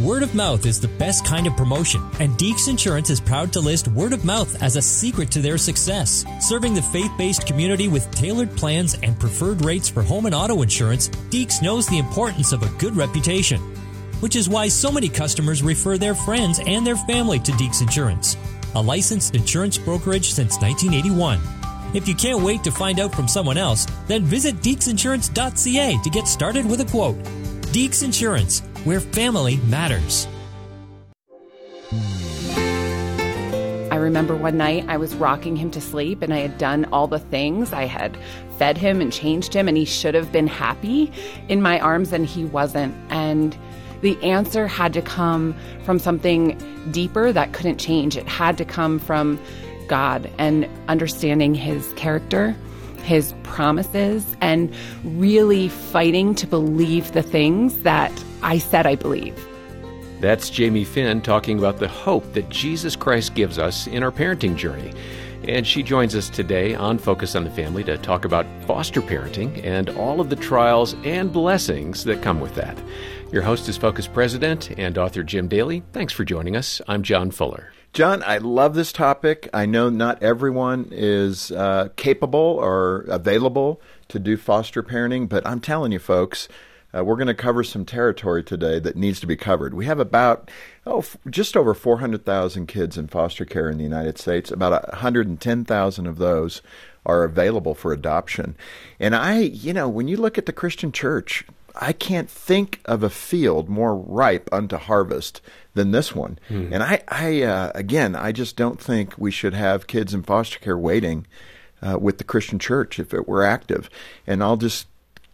Word of mouth is the best kind of promotion, and Deeks Insurance is proud to list word of mouth as a secret to their success. Serving the faith based community with tailored plans and preferred rates for home and auto insurance, Deeks knows the importance of a good reputation, which is why so many customers refer their friends and their family to Deeks Insurance, a licensed insurance brokerage since 1981. If you can't wait to find out from someone else, then visit deeksinsurance.ca to get started with a quote. Deeks Insurance, where family matters. I remember one night I was rocking him to sleep and I had done all the things. I had fed him and changed him, and he should have been happy in my arms, and he wasn't. And the answer had to come from something deeper that couldn't change. It had to come from God and understanding his character, his promises, and really fighting to believe the things that I said I believe. That's Jamie Finn talking about the hope that Jesus Christ gives us in our parenting journey. And she joins us today on Focus on the Family to talk about foster parenting and all of the trials and blessings that come with that. Your host is Focus President and author Jim Daly. Thanks for joining us. I'm John Fuller. John, I love this topic. I know not everyone is uh, capable or available to do foster parenting, but I'm telling you, folks, uh, we're going to cover some territory today that needs to be covered. We have about oh, f- just over 400,000 kids in foster care in the United States. About 110,000 of those are available for adoption. And I, you know, when you look at the Christian church, I can't think of a field more ripe unto harvest than this one. Hmm. And I, I uh, again, I just don't think we should have kids in foster care waiting uh, with the Christian church if it were active. And I'll just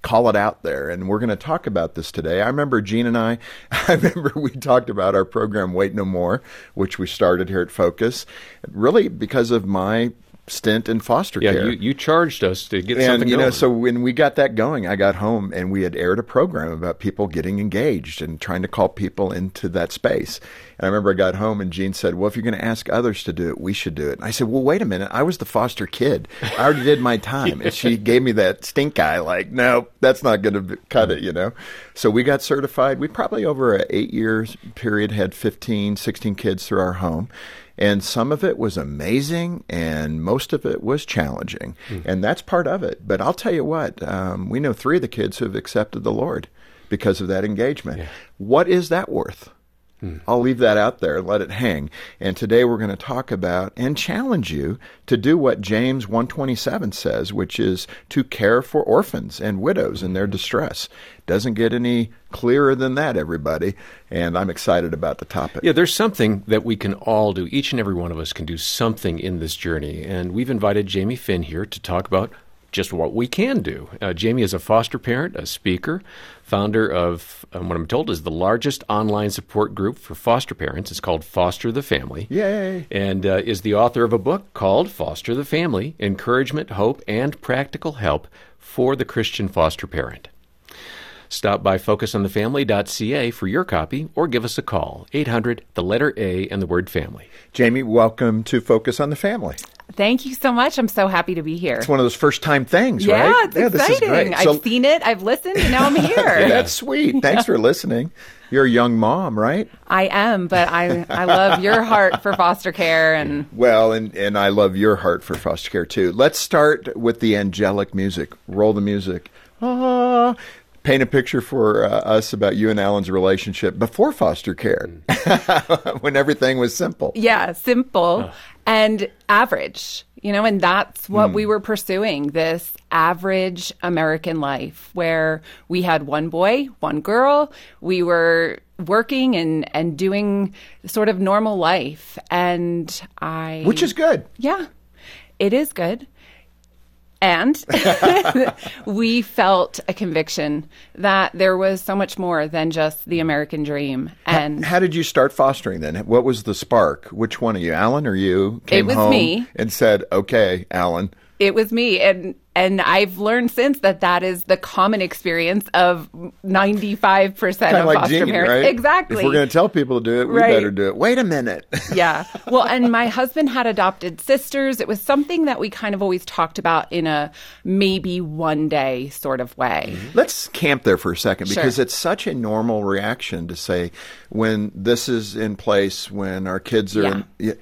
call it out there. And we're going to talk about this today. I remember Jean and I, I remember we talked about our program Wait No More, which we started here at Focus, really because of my stint in foster Yeah, care. you, you charged us to get and something you going. know, so when we got that going, I got home and we had aired a program about people getting engaged and trying to call people into that space. And I remember I got home and Jean said, "Well, if you're going to ask others to do it, we should do it." And I said, "Well, wait a minute. I was the foster kid. I already did my time." And she gave me that stink eye, like, "No, that's not going to cut it," you know. So we got certified. We probably over an eight year period had 15, 16 kids through our home. And some of it was amazing, and most of it was challenging. And that's part of it. But I'll tell you what, um, we know three of the kids who have accepted the Lord because of that engagement. What is that worth? I'll leave that out there and let it hang. And today we're going to talk about and challenge you to do what James 127 says, which is to care for orphans and widows in their distress. Doesn't get any clearer than that, everybody. And I'm excited about the topic. Yeah, there's something that we can all do. Each and every one of us can do something in this journey. And we've invited Jamie Finn here to talk about just what we can do. Uh, Jamie is a foster parent, a speaker, founder of um, what I'm told is the largest online support group for foster parents. It's called Foster the Family. Yay. And uh, is the author of a book called Foster the Family Encouragement, Hope, and Practical Help for the Christian Foster Parent. Stop by focusonthefamily.ca for your copy or give us a call 800 the letter A and the word family. Jamie, welcome to Focus on the Family. Thank you so much. I'm so happy to be here. It's one of those first time things, yeah, right? it's yeah, exciting. this is great. I've seen it, I've listened, and now I'm here. Yeah, that's sweet. Thanks for listening. You're a young mom, right? I am, but I I love your heart for foster care and Well, and, and I love your heart for foster care too. Let's start with the angelic music. Roll the music. Ah, paint a picture for uh, us about you and Alan's relationship before foster care, when everything was simple. yeah, simple and average. You know, and that's what we were pursuing this average American life where we had one boy, one girl. We were working and, and doing sort of normal life. And I. Which is good. Yeah, it is good. And we felt a conviction that there was so much more than just the American dream. And How did you start fostering then? What was the spark? Which one of you, Alan or you, came was home me. and said, "Okay, Alan, It was me, and and I've learned since that that is the common experience of ninety five percent of like foster parents. right? Exactly. If we're going to tell people to do it, we Right. better do it. Wait a minute. yeah. Well, and my husband had adopted sisters. It was something that we kind of always talked about in a maybe one day sort of way. Mm-hmm. Let's camp there for a second Sure. because it's such a normal reaction to say when this is in place, when our kids are. Yeah. In, yeah,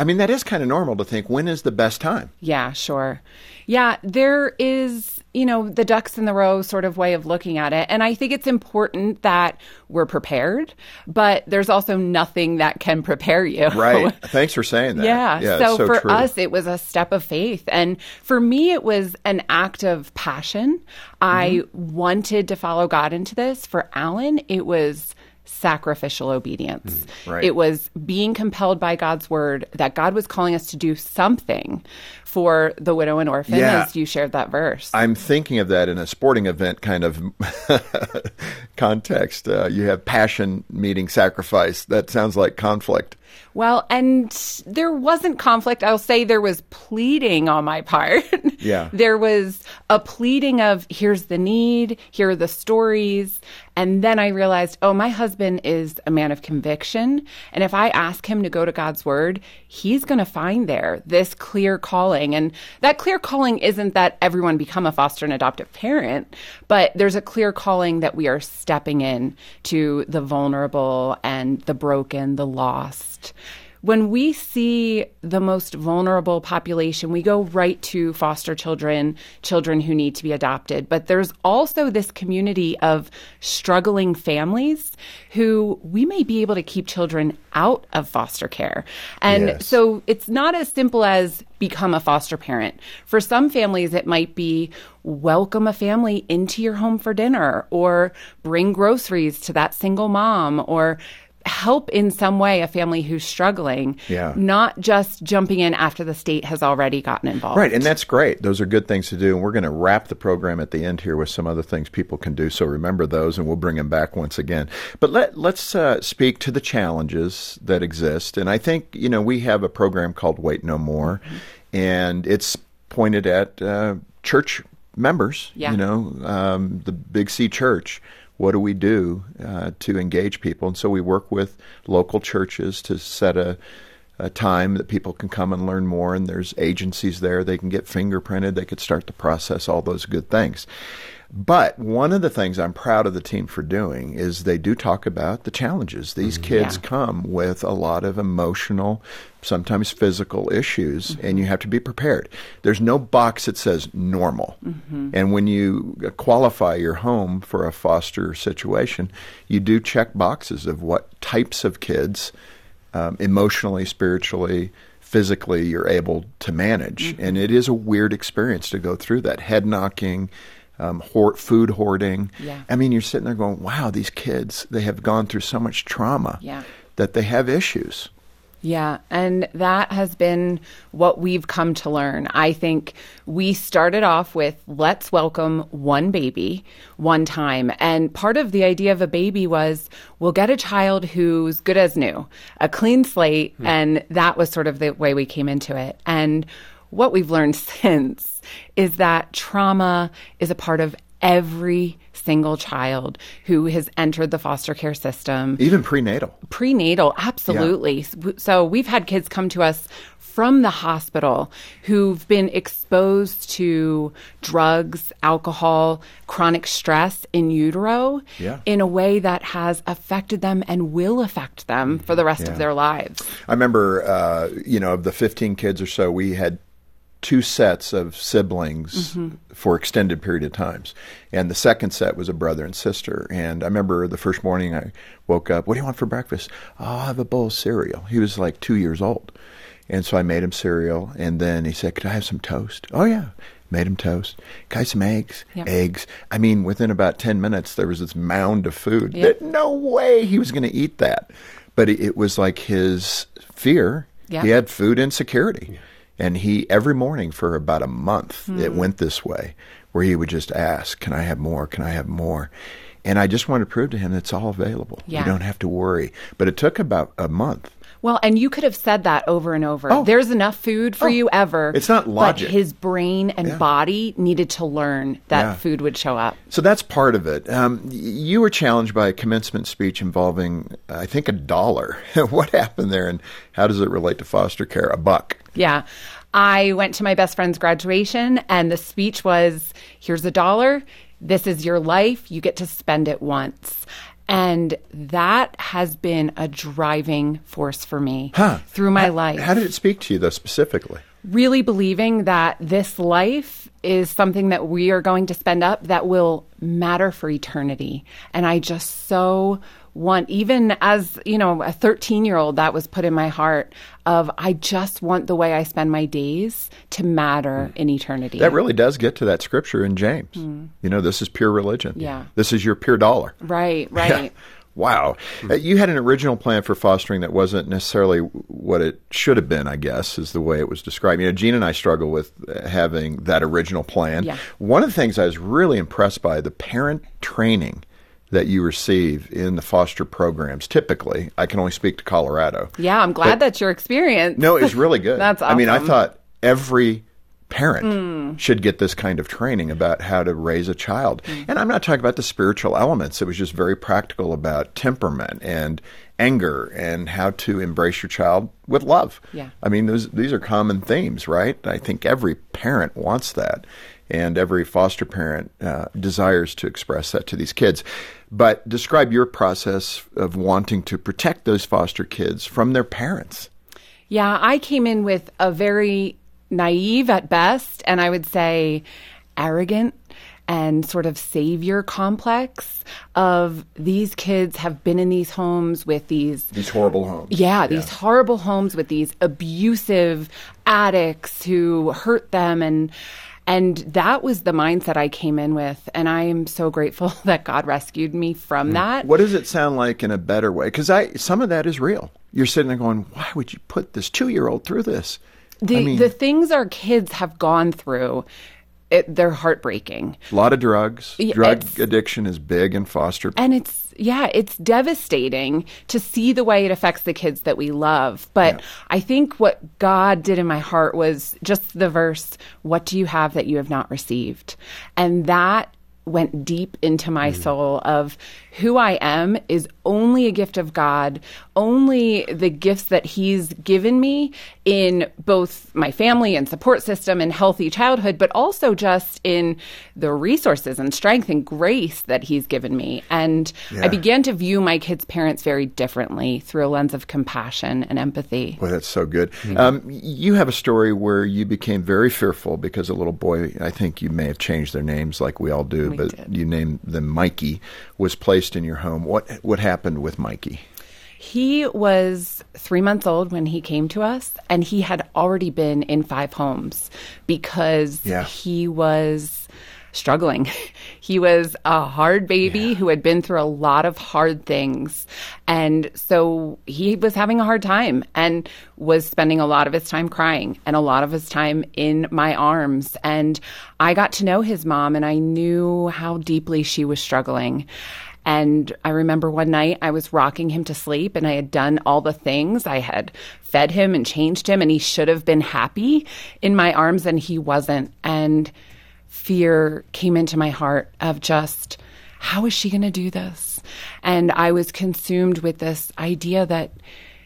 I mean, that is kind of normal to think when is the best time? Yeah, sure. Yeah, there is, you know, the ducks in the row sort of way of looking at it. And I think it's important that we're prepared, but there's also nothing that can prepare you. Right. Thanks for saying that. Yeah. yeah so, so for true. us, it was a step of faith. And for me, it was an act of passion. I Mm-hmm. wanted to follow God into this. For Alan, it was sacrificial obedience. Mm, right. It was being compelled by God's word that God was calling us to do something for the widow and orphan, Yeah. as you shared that verse. I'm thinking of that in a sporting event kind of context. Uh, you have passion meeting sacrifice. That sounds like conflict. Well, and there wasn't conflict. I'll say there was pleading on my part. Yeah. there was a pleading of here's the need, here are the stories. And then I realized, oh, my husband is a man of conviction. And if I ask him to go to God's word, he's going to find there this clear calling. And that clear calling isn't that everyone become a foster and adoptive parent, but there's a clear calling that we are stepping in to the vulnerable and the broken, the lost. When we see the most vulnerable population, we go right to foster children, children who need to be adopted. But there's also this community of struggling families who we may be able to keep children out of foster care. And Yes. so it's not as simple as become a foster parent. For some families, it might be welcome a family into your home for dinner or bring groceries to that single mom or help in some way a family who's struggling, Yeah. not just jumping in after the state has already gotten involved. Right, and that's great. Those are good things to do. And we're going to wrap the program at the end here with some other things people can do. So remember those, and we'll bring them back once again. But let let's uh, speak to the challenges that exist. And I think you know we have a program called Wait No More, and it's pointed at uh, church members. Yeah. You know, um, the Big C Church. What do we do uh, to engage people? And so we work with local churches to set a a time that people can come and learn more, and there's agencies there. They can get fingerprinted. They could start to process all those good things. But one of the things I'm proud of the team for doing is they do talk about the challenges. These mm-hmm. kids Yeah. come with a lot of emotional, sometimes physical issues, mm-hmm. and you have to be prepared. There's no box that says normal. Mm-hmm. And when you uh, qualify your home for a foster situation, you do check boxes of what types of kids um, emotionally, spiritually, physically you're able to manage. And it is a weird experience to go through that head knocking, um, hoard, food hoarding. Yeah. I mean, you're sitting there going, wow, these kids, they have gone through so much trauma Yeah. that they have issues. Yeah, and that has been what we've come to learn. I think we started off with let's welcome one baby one time. And part of the idea of a baby was we'll get a child who's good as new, a clean slate. And that was sort of the way we came into it. And what we've learned since is that trauma is a part of every single child who has entered the foster care system Even prenatal. prenatal absolutely so we've had kids come to us from the hospital who've been exposed to drugs alcohol chronic stress in utero Yeah. in a way that has affected them and will affect them for the rest Yeah. of their lives I remember, uh, you know, of the 15 kids or so, we had two sets of siblings mm-hmm. for extended period of times. And the second set was a brother and sister. And I remember the first morning I woke up, what do you want for breakfast? Oh, I'll have a bowl of cereal. He was like two years old. And so I made him cereal. And then he said, could I have some toast? Oh, yeah. Made him toast. Can I have some eggs? Yep. Eggs. I mean, within about 10 minutes, there was this mound of food. Yep. That no way he was going to eat that. But it, it was like his fear. Yeah. He had food insecurity. And he, every morning for about a month, Hmm. it went this way, where he would just ask, Can I have more? Can I have more? And I just wanted to prove to him that it's all available. Yeah. You don't have to worry. But it took about a month. Well, and you could have said that over and over. Oh. There's enough food for Oh. you ever. It's not logic. But his brain and Yeah. body needed to learn that Yeah. food would show up. So that's part of it. Um, you were challenged by a commencement speech involving, I think, a dollar. what happened there, and how does it relate to foster care? A buck. Yeah. I went to my best friend's graduation, and the speech was here's a dollar. This is your life. You get to spend it once. And that has been a driving force for me Huh. through my How- life. How did it speak to you, though, specifically? really believing that this life is something that we are going to spend up that will matter for eternity. And I just so want, even as, you know, a 13 year old, that was put in my heart of I just want the way I spend my days to matter in eternity. That really does get to that scripture in James. You know, this is pure religion. Yeah. This is your pure dollar. right, Yeah. right. Wow. Uh, you had an original plan for fostering that wasn't necessarily what it should have been, I guess, is the way it was described. You know, Jean and I struggle with uh, having that original plan. Yeah. One of the things I was really impressed by the parent training that you receive in the foster programs. Typically, I can only speak to Colorado. Yeah, I'm glad But- that's your experience. No, it was really good. That's I mean, I. Thought every parent should get this kind of training about how to raise a child. Hmm. And I'm not talking about the spiritual elements. It was just very practical about temperament and anger and how to embrace your child with love. Yeah. I mean, those, these are common themes, right? I think every parent wants that. And every foster parent uh, desires to express that to these kids. But describe your process of wanting to protect those foster kids from their parents. Yeah, I came in with a very naive at best, and I would say arrogant and sort of savior complex of these kids have been in these homes with these These horrible homes. yeah, these horrible homes with these abusive addicts who hurt them and and that was the mindset I came in with and I am so grateful that God rescued me from hmm. that. What does it sound like in a better way? Because I some of that is real. You're sitting there going, "Why would you put this two year old through this?" The I mean, the things our kids have gone through, it, they're heartbreaking. a lot of drugs. Drug it's- addiction is big in foster. And it's, yeah, it's devastating to see the way it affects the kids that we love. But I think what God did in my heart was just the verse, What do you have that you have not received? And that went deep into my mm. soul of who I am is only a gift of God, only the gifts that He's given me in both my family and support system and healthy childhood, but also just in the resources and strength and grace that He's given me. And Yeah. I began to view my kids' parents very differently through a lens of compassion and empathy. Well, that's so good. Um, you have a story where you became very fearful because a little boy, I think you may have changed their names like we all do, We but did. you named them Mikey, was placed in your home. What what happened with Mikey? He was three months old when he came to us, and he had already been in five homes because Yeah. he was struggling. he was a hard baby who had been through a lot of hard things. And so he was having a hard time and was spending a lot of his time crying and a lot of his time in my arms. And I got to know his mom, and I knew how deeply she was struggling. And I remember one night I was rocking him to sleep and I had done all the things. I had fed him and changed him, and he should have been happy in my arms, and he wasn't. And fear came into my heart of just, how is she going to do this? And I was consumed with this idea that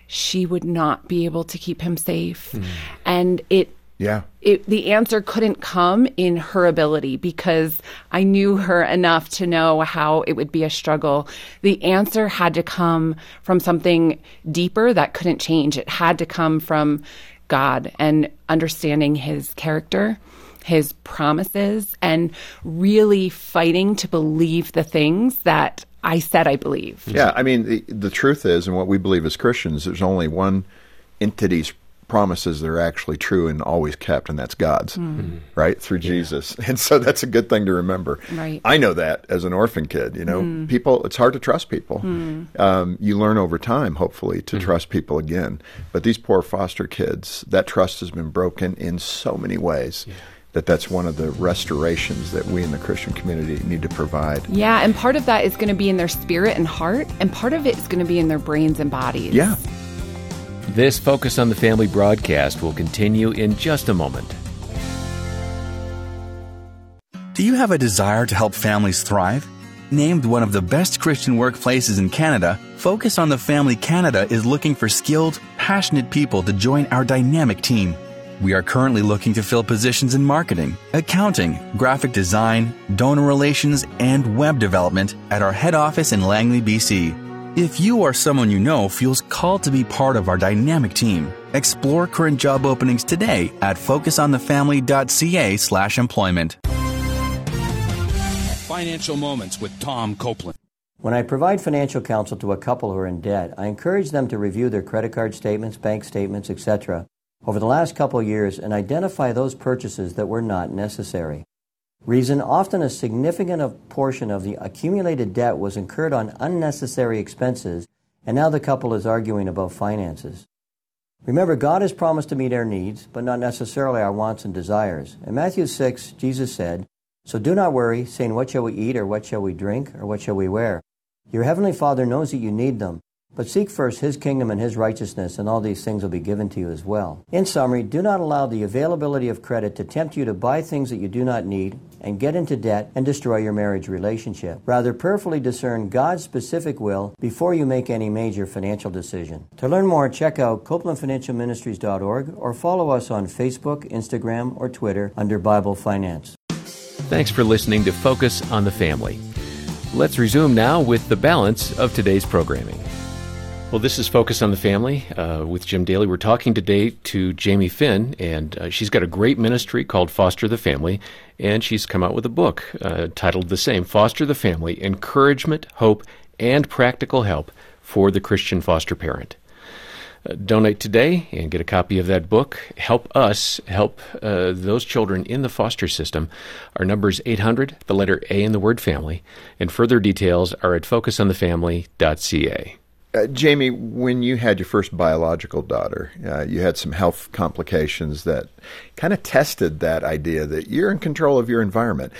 she would not be able to keep him safe. Hmm. And it Yeah. it, the answer couldn't come in her ability because I knew her enough to know how it would be a struggle. The answer had to come from something deeper that couldn't change. It had to come from God and understanding his character, his promises, and really fighting to believe the things that I said I believe. Yeah, I mean, the, the truth is, and what we believe as Christians, there's only one entity's promises that are actually true and always kept, and that's God's, hmm. Hmm. right? Through Jesus. And so that's a good thing to remember. Right. I know that as an orphan kid, you know, hmm. people, it's hard to trust people. Um, you learn over time, hopefully, to trust people again. But these poor foster kids, that trust has been broken in so many ways. That that's one of the restorations that we in the Christian community need to provide. Yeah, and part of that is going to be in their spirit and heart, and part of it is going to be in their brains and bodies. Yeah. This Focus on the Family broadcast will continue in just a moment. Do you have a desire to help families thrive? Named one of the best Christian workplaces in Canada, Focus on the Family Canada is looking for skilled, passionate people to join our dynamic team. We are currently looking to fill positions in marketing, accounting, graphic design, donor relations, and web development at our head office in Langley, BC. If you or someone you know feels called to be part of our dynamic team, explore current job openings today at focusonthefamily.ca/employment. Financial Moments with Tom Copeland. When I provide financial counsel to a couple who are in debt, I encourage them to review their credit card statements, bank statements, etc. over the last couple of years and identify those purchases that were not necessary. Reason often a significant portion of the accumulated debt was incurred on unnecessary expenses, and now the couple is arguing about finances. Remember, God has promised to meet our needs, but not necessarily our wants and desires. In Matthew 6, Jesus said, So do not worry, saying, What shall we eat, or what shall we drink, or what shall we wear? Your heavenly Father knows that you need them. But seek first his kingdom and his righteousness, and all these things will be given to you as well. In summary, do not allow the availability of credit to tempt you to buy things that you do not need and get into debt and destroy your marriage relationship. Rather, prayerfully discern God's specific will before you make any major financial decision. To learn more, check out CopelandFinancialMinistries.org or follow us on Facebook, Instagram, or Twitter under Bible Finance. Thanks for listening to Focus on the Family. Let's resume now with the balance of today's programming. Well, this is Focus on the Family uh, with Jim Daly. We're talking today to Jamie Finn, and uh, she's got a great ministry called Foster the Family, and she's come out with a book uh, titled the same Foster the Family Encouragement, Hope, and Practical Help for the Christian Foster Parent. Uh, donate today and get a copy of that book. Help us help uh, those children in the foster system. Our number is 800, the letter A in the word family, and further details are at focusonthefamily.ca. Uh, Jamie, when you had your first biological daughter, uh, you had some health complications that kind of tested that idea that you're in control of your environment.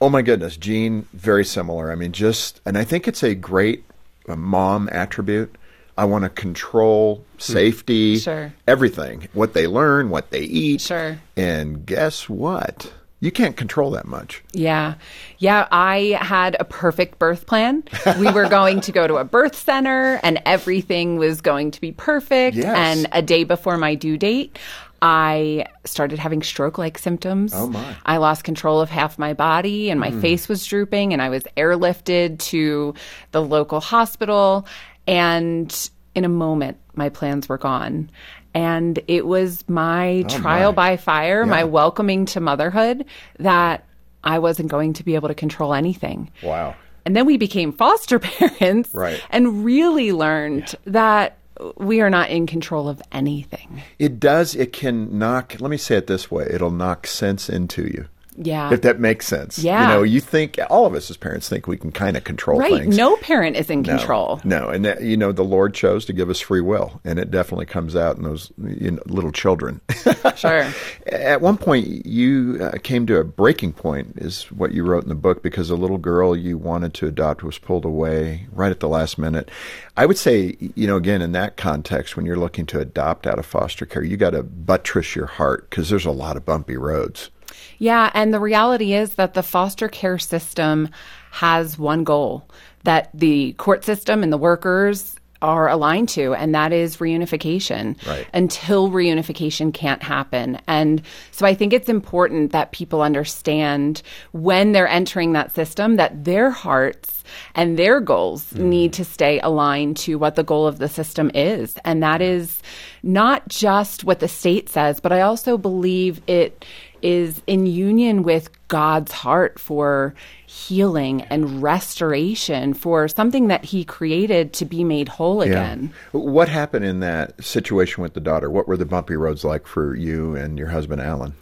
Oh my goodness, Jean, very similar. I mean, just, and I think it's a great uh, mom attribute. I want to control safety, Sure. everything, what they learn, what they eat. Sure. And guess what? You can't control that much. Yeah. Yeah. I had a perfect birth plan. We were going to go to a birth center and everything was going to be perfect. Yes. And a day before my due date, I started having stroke like symptoms. Oh, my. Mm. I lost control of half my body and my face was drooping and I was airlifted to the local hospital. And in a moment, my plans were gone. And it was my trial Oh, my. by fire, my welcoming to motherhood that I wasn't going to be able to control anything. Wow. And then we became foster parents Right. and really learned that we are not in control of anything. It does, it can knock, let me say it this way it'll knock sense into you. Yeah. If that makes sense. Yeah. You know, you think, all of us as parents think we can kind of control right. things. No parent is in No, control. No, and that, you know the Lord chose to give us free will, and it definitely comes out in those you know, little children. Sure. At one point, you uh, came to a breaking point, is what you wrote in the book, because a little girl you wanted to adopt was pulled away right at the last minute. I would say, you know, again in that context, when you're looking to adopt out of foster care, you got to buttress your heart because there's a lot of bumpy roads. Yeah, and the reality is that the foster care system has one goal that the court system and the workers are aligned to, and that is reunification. Right. Until reunification can't happen. And so I think it's important that people understand when they're entering that system that their hearts and their goals mm-hmm. need to stay aligned to what the goal of the system is. And that is not just what the state says, but I also believe it is in union with God's heart for healing and restoration for something that He created to be made whole again. What happened in that situation with the daughter? What were the bumpy roads like for you and your husband, Alan?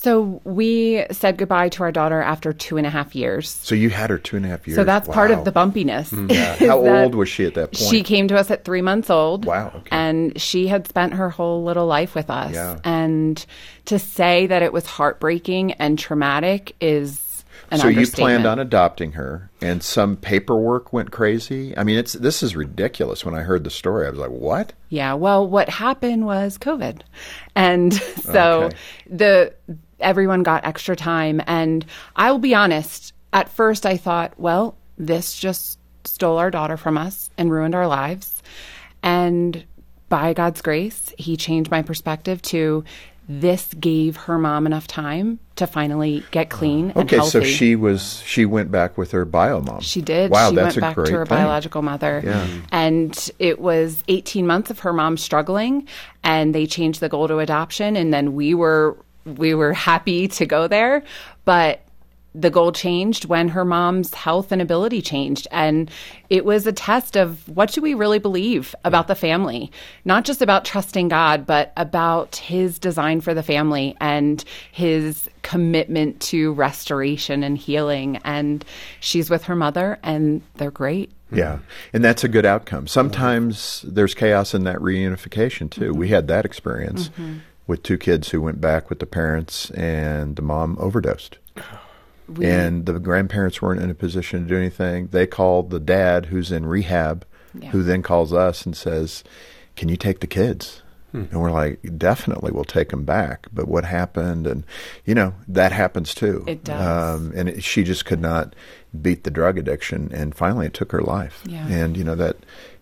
So we said goodbye to our daughter after two and a half years. So you had her two and a half years. So that's part of the bumpiness. Mm-hmm. Yeah. How old was she at that point? She came to us at three months old. Wow, okay. And she had spent her whole little life with us. Yeah. And to say that it was heartbreaking and traumatic is an so you planned on adopting her, and some paperwork went crazy. I mean, it's this is ridiculous. When I heard the story, I was like, "What?" Yeah, well, what happened was COVID. And so Okay. the everyone got extra time and I will be honest, at first I thought, well, this just stole our daughter from us and ruined our lives. And by God's grace, he changed my perspective to this gave her mom enough time to finally get clean and Okay, so she was she went back with her bio mom. She did. Wow, she that's went a back great to her thing. biological mother. Yeah. And it was 18 months of her mom struggling and they changed the goal to adoption and then we were we were happy to go there, but the goal changed when her mom's health and ability changed. And it was a test of what do we really believe about the family? Not just about trusting god but about his design for the family and his commitment to restoration and healing. And she's with her mother and they're great. Yeah, and that's a good outcome. Sometimes there's chaos in that reunification too. We had that experience mm-hmm. With two kids who went back with the parents, and the mom overdosed. and the grandparents weren't in a position to do anything. They called the dad, who's in rehab, Yeah. who then calls us and says, "Can you take the kids?" And we're like, "Definitely, we'll take them back." But what happened? And you know that happens too. It does. Um, and it, she just could not beat the drug addiction, and finally, it took her life. Yeah. And you know that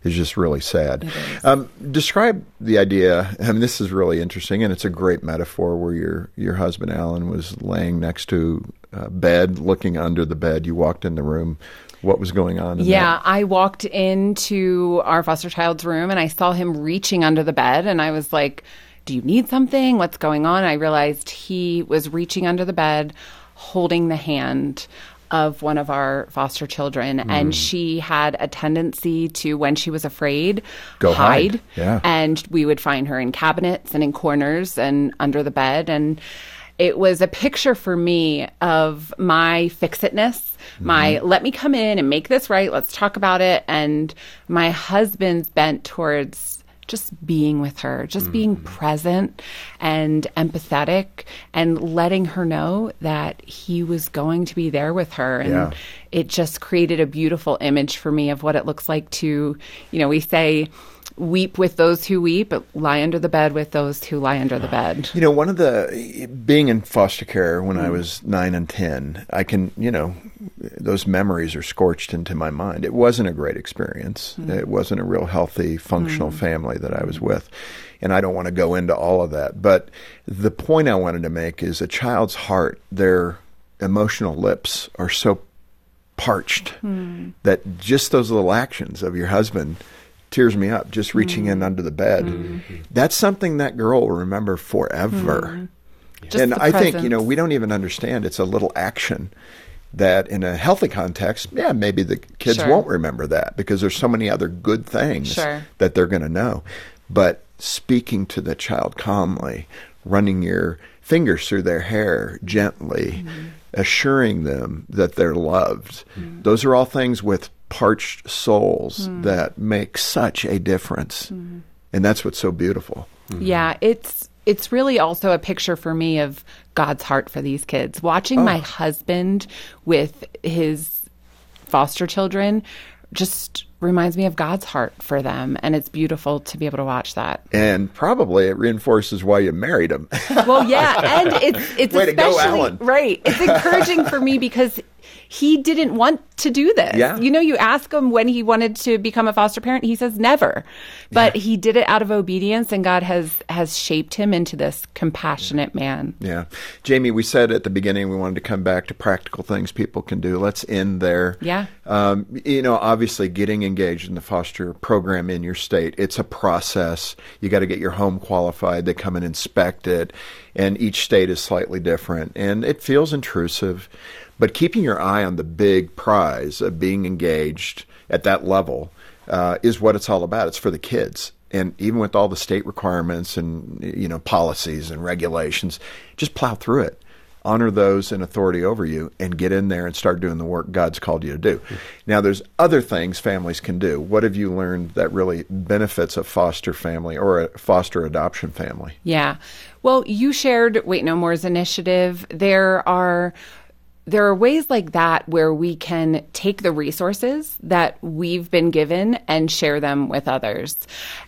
is just really sad. Um, describe the idea. I mean, this is really interesting, and it's a great metaphor where your your husband Alan was laying next to a bed, looking under the bed. You walked in the room. What was going on? Yeah, that? I walked into our foster child's room and I saw him reaching under the bed and I was like, "Do you need something? What's going on?" I realized he was reaching under the bed holding the hand of one of our foster children and hmm. she had a tendency to when she was afraid Go hide. Yeah. and we would find her in cabinets and in corners and under the bed and it was a picture for me of my fix-itness my mm-hmm. let me come in and make this right let's talk about it and my husband's bent towards just being with her just being mm-hmm. present and empathetic and letting her know that he was going to be there with her and Yeah. it just created a beautiful image for me of what it looks like to you know we say weep with those who weep but lie under the bed with those who lie under the bed You know, one of the being in foster care when I mm. was nine and ten, I can, you know, those memories are scorched into my mind. It wasn't a great experience. Mm. It wasn't a real healthy, functional mm. family that I was with, and I don't want to go into all of that. But the point I wanted to make is a child's heart, their emotional lips are so parched hmm. that just those little actions of your husband tears me up just reaching in mm. under the bed. Mm-hmm. That's something that girl will remember forever. Mm-hmm. Just and i think you know we don't even understand. It's a little action that in a healthy context yeah maybe the kids Sure. won't remember that because there's so many other good things Sure. that they're going to know. But speaking to the child calmly running your fingers through their hair gently Mm-hmm. assuring them that they're loved mm-hmm. those are all things with parched souls Mm. that make such a difference Mm-hmm. and that's what's so beautiful Yeah, it's it's really also a picture for me of God's heart for these kids. Watching my husband with his foster children just reminds me of God's heart for them and it's beautiful to be able to watch that. and probably it reinforces why you married him Well, yeah, and it's it's Way to go, especially Alan. right. It's encouraging for me because he didn't want to do this. Yeah. You know, you ask him when he wanted to become a foster parent, he says never. But he did it out of obedience and God has has shaped him into this compassionate man. Yeah. Jamie, we said at the beginning we wanted to come back to practical things people can do. Let's end there. Yeah. Um, you know, obviously getting engaged in the foster program in your state, it's a process. You got to get your home qualified. They come and inspect it. And each state is slightly different. And it feels intrusive. But keeping your eye on the big prize of being engaged at that level uh, is what it's all about. It's for the kids. And even with all the state requirements and you know policies and regulations, just plow through it. Honor those in authority over you and get in there and start doing the work God's called you to do. Now, there's other things families can do. What have you learned that really benefits a foster family or a foster adoption family? Yeah. Well, you shared Wait No More's initiative. There are there are ways like that where we can take the resources that we've been given and share them with others.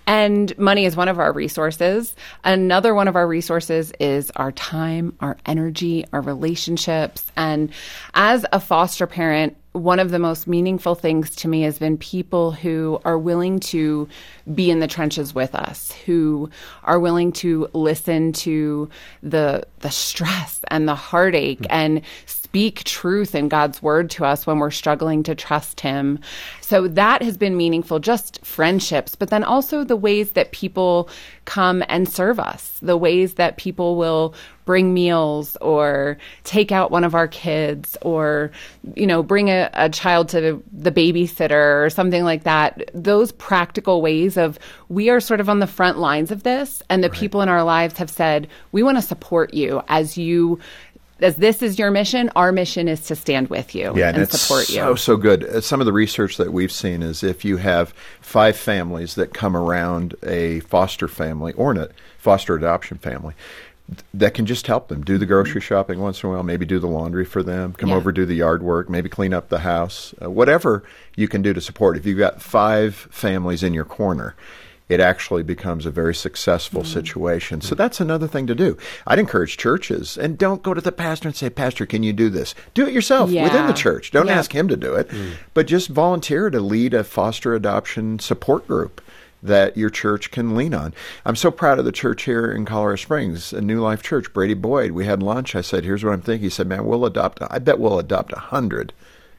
And money is one of our resources. Another one of our resources is our time, our energy, our relationships. And as a foster parent, one of the most meaningful things to me has been people who are willing to be in the trenches with us, who are willing to listen to the the stress and the heartache mm-hmm. and speak truth in God's word to us when we're struggling to trust him. So that has been meaningful just friendships, but then also the ways that people come and serve us, the ways that people will bring meals or take out one of our kids or, you know, bring a, a child to the babysitter or something like that. Those practical ways of we are sort of on the front lines of this, and the right. people in our lives have said, we want to support you as you as this is your mission, our mission is to stand with you yeah, and, and support you. So, so good. Uh, some of the research that we've seen is if you have five families that come around a foster family or a foster adoption family, that can just help them do the grocery shopping once in a while, maybe do the laundry for them, come yeah. over do the yard work, maybe clean up the house, uh, whatever you can do to support. If you've got five families in your corner, it actually becomes a very successful mm-hmm. situation. So that's another thing to do. I'd encourage churches and don't go to the pastor and say, Pastor, can you do this? Do it yourself yeah. within the church. Don't ask him to do it, mm. but just volunteer to lead a foster adoption support group that your church can lean on. I'm so proud of the church here in Colorado Springs, a New Life Church. Brady Boyd, we had lunch. I said, "Here's what I'm thinking." He said, "Man, we'll adopt. I bet we'll adopt a hundred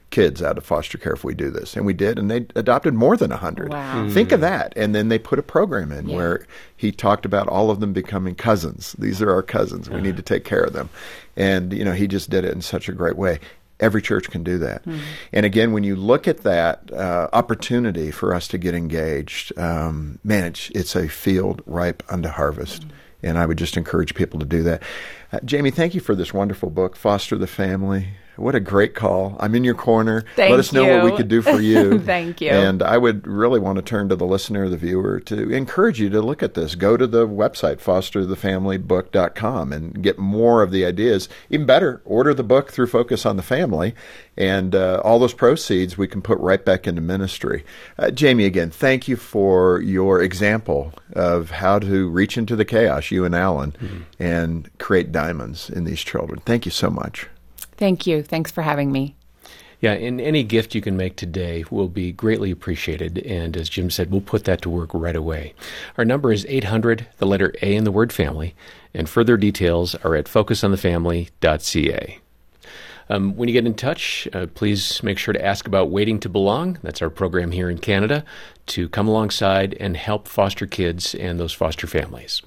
kids out of foster care if we do this," and we did, and they adopted more than a hundred. Wow. Mm. Think of that! And then they put a program in yeah. where he talked about all of them becoming cousins. These are our cousins. We uh-huh. need to take care of them, and you know, he just did it in such a great way. Every church can do that. Mm-hmm. And again, when you look at that uh, opportunity for us to get engaged, um, man, it's, it's a field ripe unto harvest. Mm-hmm. And I would just encourage people to do that. Uh, Jamie, thank you for this wonderful book, Foster the Family. What a great call. I'm in your corner. Thank Let us know you. what we could do for you. Thank you. And I would really want to turn to the listener, the viewer, to encourage you to look at this. Go to the website, fosterthefamilybook.com, and get more of the ideas. Even better, order the book through Focus on the Family, and uh, all those proceeds we can put right back into ministry. Uh, Jamie, again, thank you for your example of how to reach into the chaos, you and Alan, mm-hmm. and create diamonds in these children. Thank you so much. Thank you. Thanks for having me. Yeah, and any gift you can make today will be greatly appreciated. And as Jim said, we'll put that to work right away. Our number is 800, the letter A in the word family, and further details are at focusonthefamily.ca. Um, when you get in touch, uh, please make sure to ask about Waiting to Belong. That's our program here in Canada to come alongside and help foster kids and those foster families.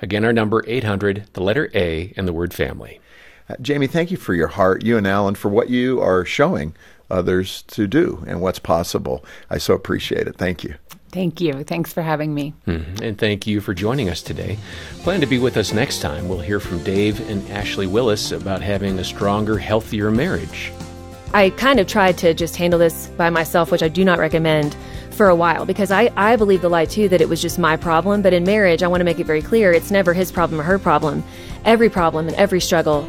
Again, our number 800, the letter A, and the word family. Uh, Jamie, thank you for your heart, you and Alan, for what you are showing others to do and what's possible. I so appreciate it. Thank you. Thank you. Thanks for having me. Mm-hmm. And thank you for joining us today. Plan to be with us next time. We'll hear from Dave and Ashley Willis about having a stronger, healthier marriage. I kind of tried to just handle this by myself, which I do not recommend for a while because I, I believe the lie too that it was just my problem. But in marriage, I want to make it very clear it's never his problem or her problem. Every problem and every struggle